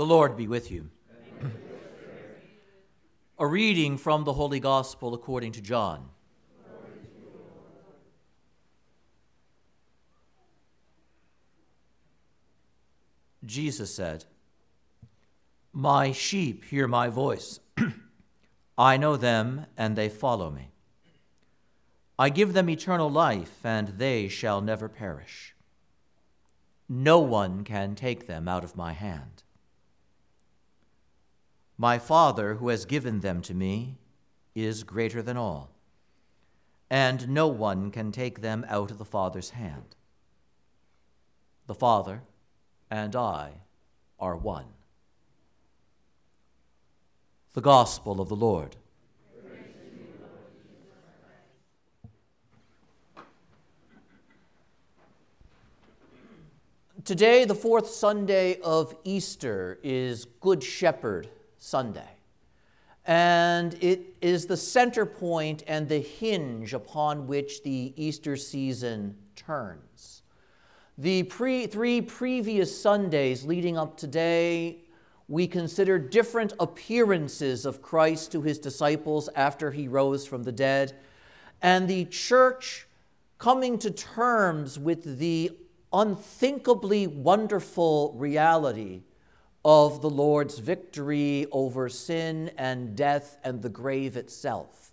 The Lord be with you. A reading from the Holy Gospel according to John. Jesus said, My sheep hear my voice. I know them, and they follow me. I give them eternal life, and they shall never perish. No one can take them out of my hand. My Father, who has given them to me, is greater than all, and no one can take them out of the Father's hand. The Father and I are one. The Gospel of the Lord. Today, the fourth Sunday of Easter, is Good Shepherd Sunday. And it is the center point and the hinge upon which the Easter season turns. The pre- three previous Sundays leading up to today, we consider different appearances of Christ to his disciples after he rose from the dead, and the church coming to terms with the unthinkably wonderful reality of the Lord's victory over sin and death and the grave itself.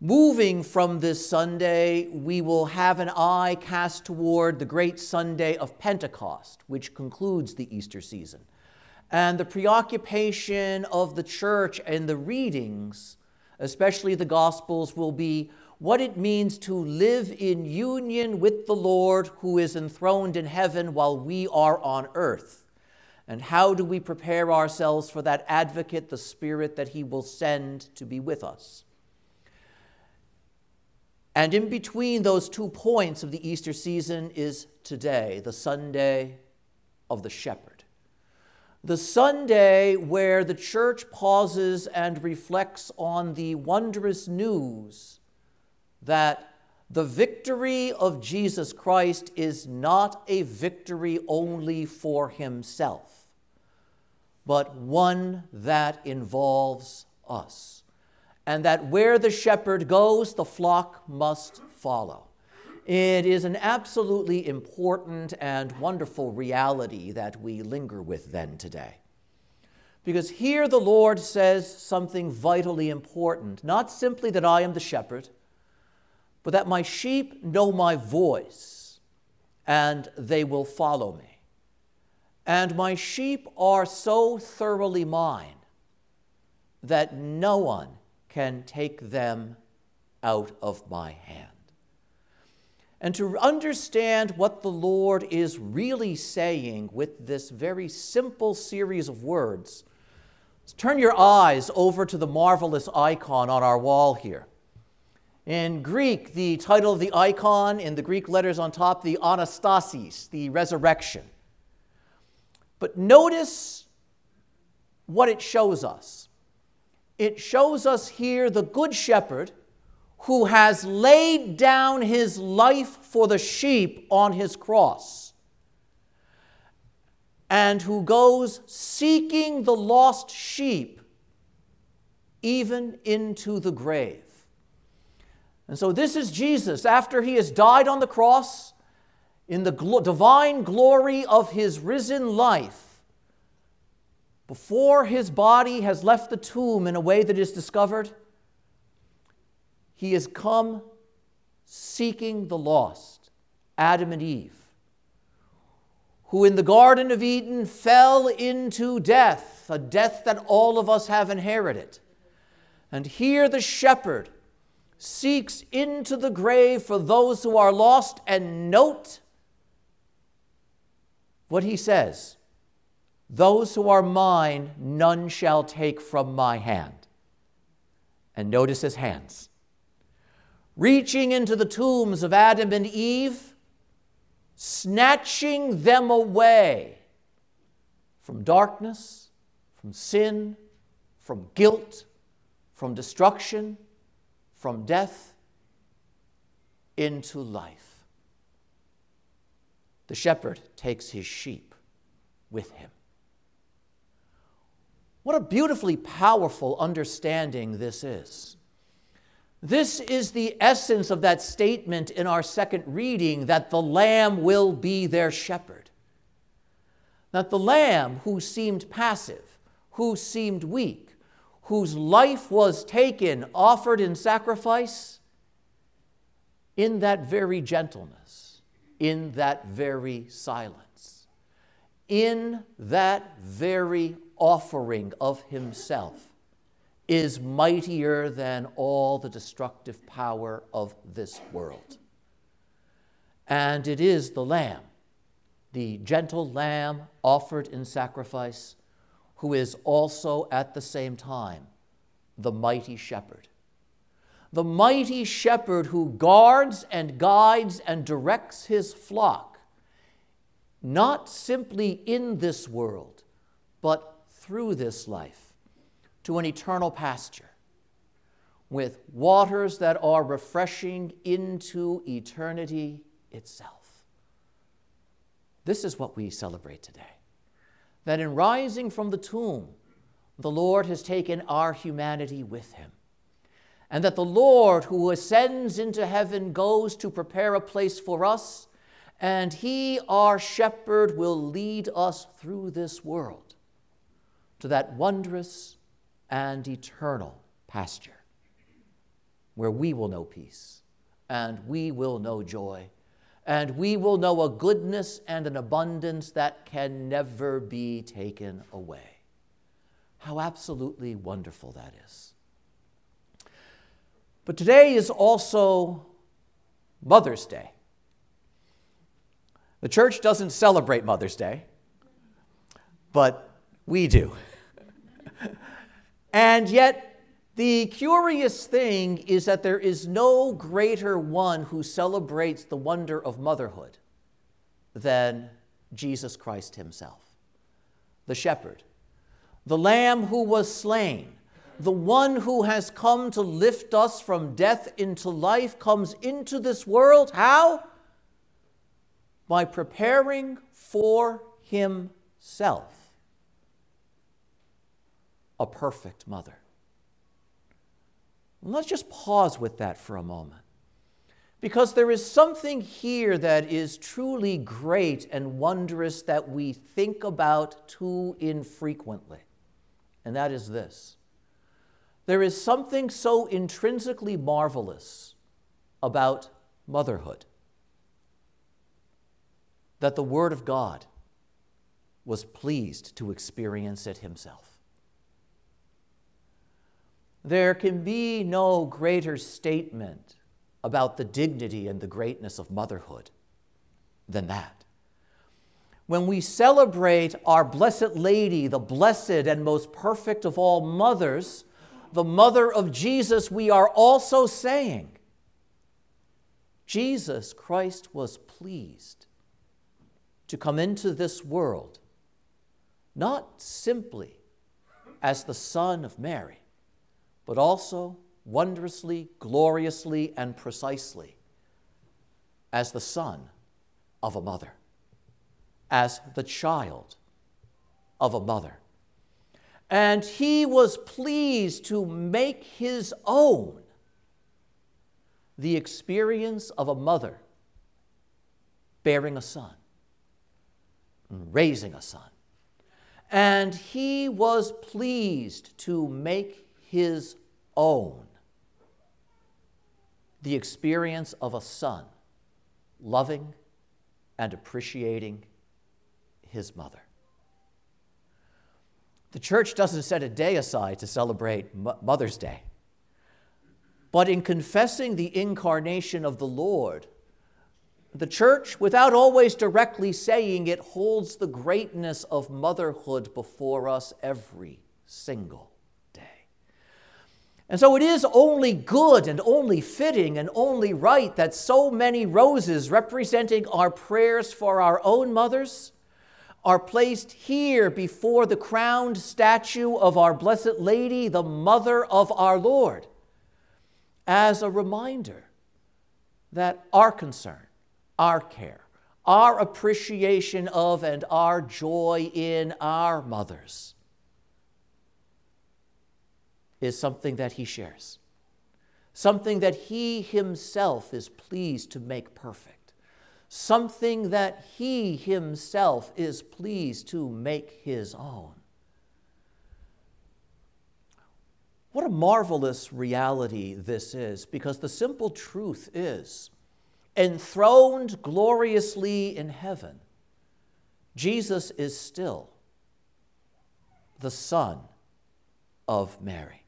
Moving from this Sunday, we will have an eye cast toward the great Sunday of Pentecost, which concludes the Easter season. And the preoccupation of the church and the readings, especially the Gospels, will be what it means to live in union with the Lord who is enthroned in heaven while we are on earth. And how do we prepare ourselves for that advocate, the Spirit that He will send to be with us? And in between those two points of the Easter season is today, the Sunday of the Shepherd. The Sunday where the church pauses and reflects on the wondrous news that the victory of Jesus Christ is not a victory only for himself, but one that involves us. And that where the shepherd goes, the flock must follow. It is an absolutely important and wonderful reality that we linger with then today. Because here the Lord says something vitally important, not simply that I am the shepherd but that my sheep know my voice and they will follow me. And my sheep are so thoroughly mine that no one can take them out of my hand. And to understand what the Lord is really saying with this very simple series of words, turn your eyes over to the marvelous icon on our wall here. In Greek, the title of the icon in the Greek letters on top, the anastasis, the resurrection. But notice what it shows us. It shows us here the Good Shepherd who has laid down his life for the sheep on his cross and who goes seeking the lost sheep even into the grave. And so, this is Jesus after he has died on the cross in the divine glory of his risen life. Before his body has left the tomb in a way that is discovered, he has come seeking the lost, Adam and Eve, who in the Garden of Eden fell into death, a death that all of us have inherited. And here the shepherd seeks into the grave for those who are lost. And note what he says Those who are mine, none shall take from my hand. And notice his hands. Reaching into the tombs of Adam and Eve, snatching them away from darkness, from sin, from guilt, from destruction from death into life. The shepherd takes his sheep with him. What a beautifully powerful understanding this is. This is the essence of that statement in our second reading that the Lamb will be their shepherd. That the Lamb who seemed passive, who seemed weak, whose life was taken, offered in sacrifice, in that very gentleness, in that very silence, in that very offering of himself is mightier than all the destructive power of this world. And it is the Lamb, the gentle Lamb offered in sacrifice, who is also at the same time the mighty shepherd. The mighty shepherd who guards and guides and directs his flock, not simply in this world, but through this life to an eternal pasture with waters that are refreshing into eternity itself. This is what we celebrate today. That in rising from the tomb, the Lord has taken our humanity with him. And that the Lord, who ascends into heaven, goes to prepare a place for us, and he, our shepherd, will lead us through this world to that wondrous and eternal pasture where we will know peace and we will know joy and we will know a goodness and an abundance that can never be taken away. How absolutely wonderful that is. But today is also Mother's Day. The church doesn't celebrate Mother's Day, but we do. and yet, the curious thing is that there is no greater one who celebrates the wonder of motherhood than Jesus Christ himself, the shepherd, the lamb who was slain, the one who has come to lift us from death into life, comes into this world. How? By preparing for himself a perfect mother. Let's just pause with that for a moment. Because there is something here that is truly great and wondrous that we think about too infrequently. And that is this there is something so intrinsically marvelous about motherhood that the Word of God was pleased to experience it himself. There can be no greater statement about the dignity and the greatness of motherhood than that. When we celebrate our Blessed Lady, the blessed and most perfect of all mothers, the mother of Jesus, we are also saying, Jesus Christ was pleased to come into this world not simply as the Son of Mary, but also wondrously, gloriously, and precisely as the son of a mother, as the child of a mother. And he was pleased to make his own the experience of a mother bearing a son, raising a son. And he was pleased to make his own the experience of a son loving and appreciating his mother. The church doesn't set a day aside to celebrate Mother's Day. But in confessing the incarnation of the Lord, the church, without always directly saying it, holds the greatness of motherhood before us every single and so it is only good and only fitting and only right that so many roses representing our prayers for our own mothers are placed here before the crowned statue of our Blessed Lady, the Mother of our Lord, as a reminder that our concern, our care, our appreciation of and our joy in our mothers is something that he shares, something that he himself is pleased to make perfect, something that he himself is pleased to make his own. What a marvelous reality this is, because the simple truth is enthroned gloriously in heaven, Jesus is still the Son of Mary.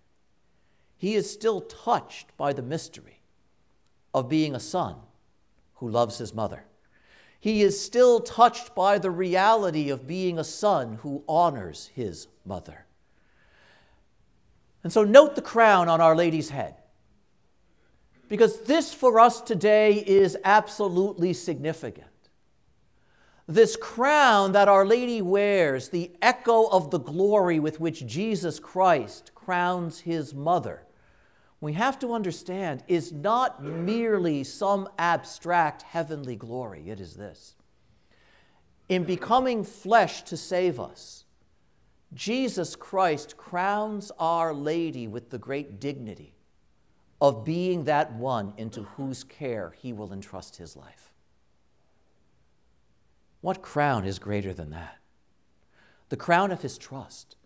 He is still touched by the mystery of being a son who loves his mother. He is still touched by the reality of being a son who honors his mother. And so note the crown on Our Lady's head. Because this for us today is absolutely significant. This crown that Our Lady wears, the echo of the glory with which Jesus Christ crowns his mother, we have to understand is not merely some abstract heavenly glory. It is this. In becoming flesh to save us, Jesus Christ crowns Our Lady with the great dignity of being that one into whose care he will entrust his life. What crown is greater than that? The crown of his trust,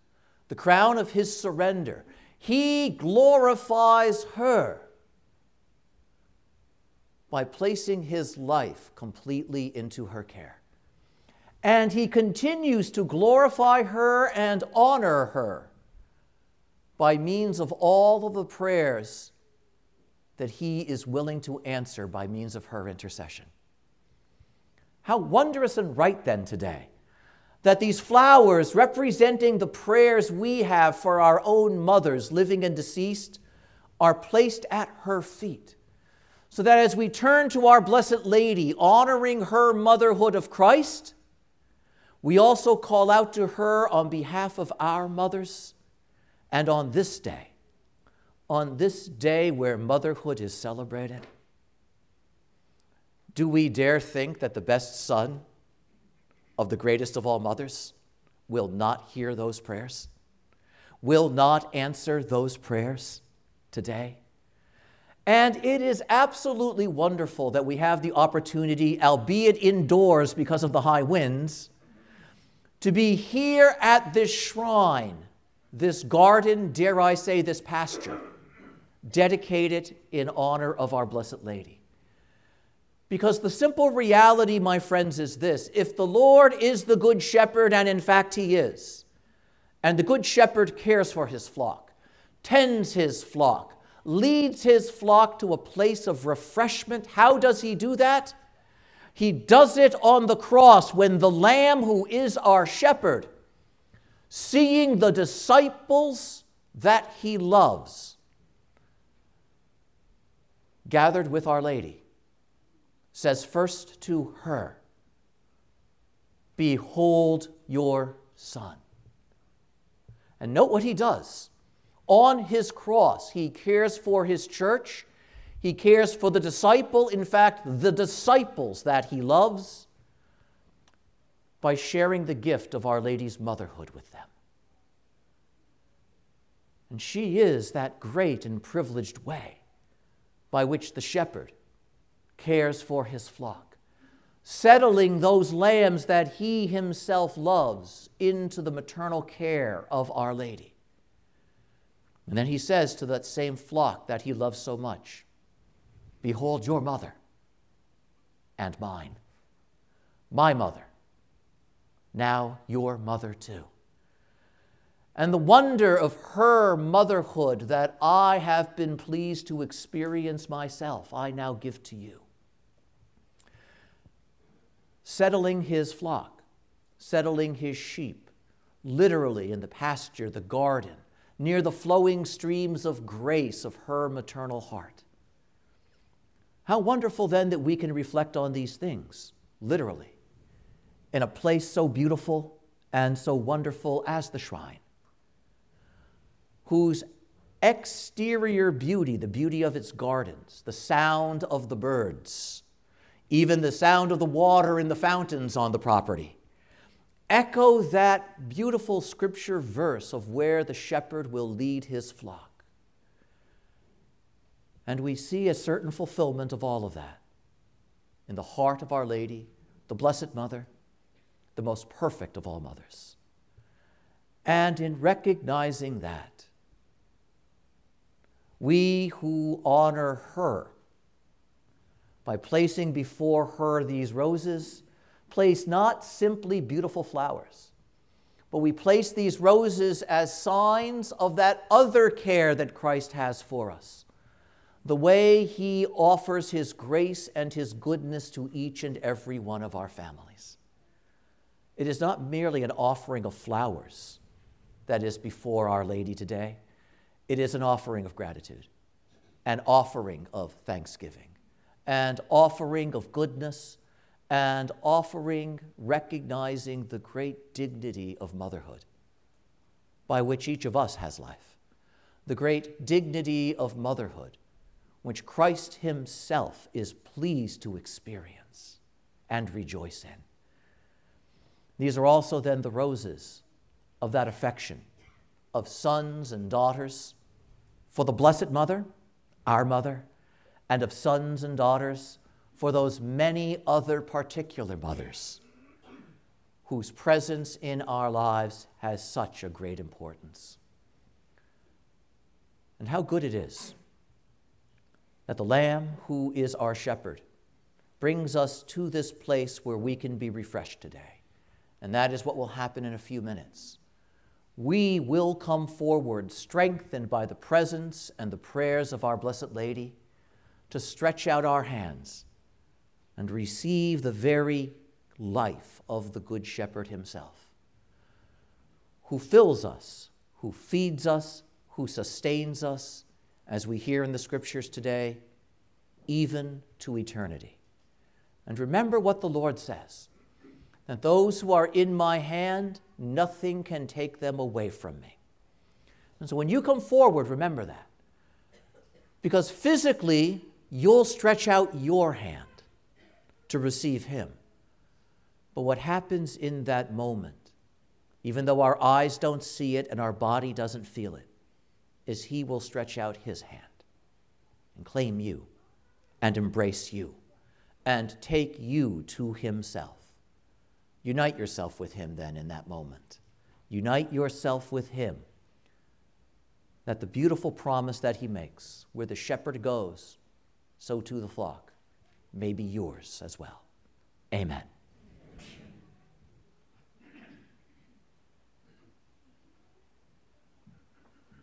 the crown of his surrender. He glorifies her by placing his life completely into her care. And he continues to glorify her and honor her by means of all of the prayers that he is willing to answer by means of her intercession. How wondrous and right then today that these flowers representing the prayers we have for our own mothers, living and deceased, are placed at her feet. So that as we turn to our Blessed Lady, honoring her motherhood of Christ, we also call out to her on behalf of our mothers and on this day, on this day where motherhood is celebrated. Do we dare think that the best son of the greatest of all mothers will not hear those prayers? Will not answer those prayers today? And it is absolutely wonderful that we have the opportunity, albeit indoors because of the high winds, to be here at this shrine, this garden, dare I say, this pasture, dedicated in honor of our Blessed Lady. Because the simple reality, my friends, is this if the Lord is the Good Shepherd, and in fact He is, and the Good Shepherd cares for His flock, tends His flock, leads His flock to a place of refreshment, how does He do that? He does it on the cross when the Lamb, who is our shepherd, seeing the disciples that he loves, gathered with Our Lady, says first to her, Behold your son. And note what he does. On his cross, he cares for his church he cares for the disciple, in fact, the disciples that he loves, by sharing the gift of Our Lady's motherhood with them. And she is that great and privileged way by which the shepherd cares for his flock, settling those lambs that he himself loves into the maternal care of Our Lady. And then he says to that same flock that he loves so much, Behold your mother and mine, my mother, now your mother too. And the wonder of her motherhood that I have been pleased to experience myself, I now give to you. Settling his flock, settling his sheep, literally in the pasture, the garden, near the flowing streams of grace of her maternal heart. How wonderful then that we can reflect on these things, literally, in a place so beautiful and so wonderful as the shrine, whose exterior beauty, the beauty of its gardens, the sound of the birds, even the sound of the water in the fountains on the property, echo that beautiful scripture verse of where the shepherd will lead his flock. And we see a certain fulfillment of all of that in the heart of Our Lady, the Blessed Mother, the most perfect of all mothers. And in recognizing that, we who honor her by placing before her these roses, place not simply beautiful flowers, but we place these roses as signs of that other care that Christ has for us. The way he offers his grace and his goodness to each and every one of our families. It is not merely an offering of flowers that is before Our Lady today, it is an offering of gratitude, an offering of thanksgiving and offering of goodness and offering recognizing the great dignity of motherhood by which each of us has life, the great dignity of motherhood which Christ Himself is pleased to experience and rejoice in. These are also then the roses of that affection of sons and daughters for the Blessed Mother, our mother, and of sons and daughters for those many other particular mothers whose presence in our lives has such a great importance. And how good it is that the Lamb, who is our shepherd, brings us to this place where we can be refreshed today. And that is what will happen in a few minutes. We will come forward strengthened by the presence and the prayers of our Blessed Lady to stretch out our hands and receive the very life of the Good Shepherd himself, who fills us, who feeds us, who sustains us, as we hear in the scriptures today, even to eternity. And remember what the Lord says that those who are in my hand, nothing can take them away from me. And so when you come forward, remember that. Because physically, you'll stretch out your hand to receive Him. But what happens in that moment, even though our eyes don't see it and our body doesn't feel it, is He will stretch out His hand and claim you and embrace you and take you to Himself. Unite yourself with Him then in that moment. Unite yourself with Him. That the beautiful promise that He makes, where the shepherd goes, so too the flock may be yours as well. Amen.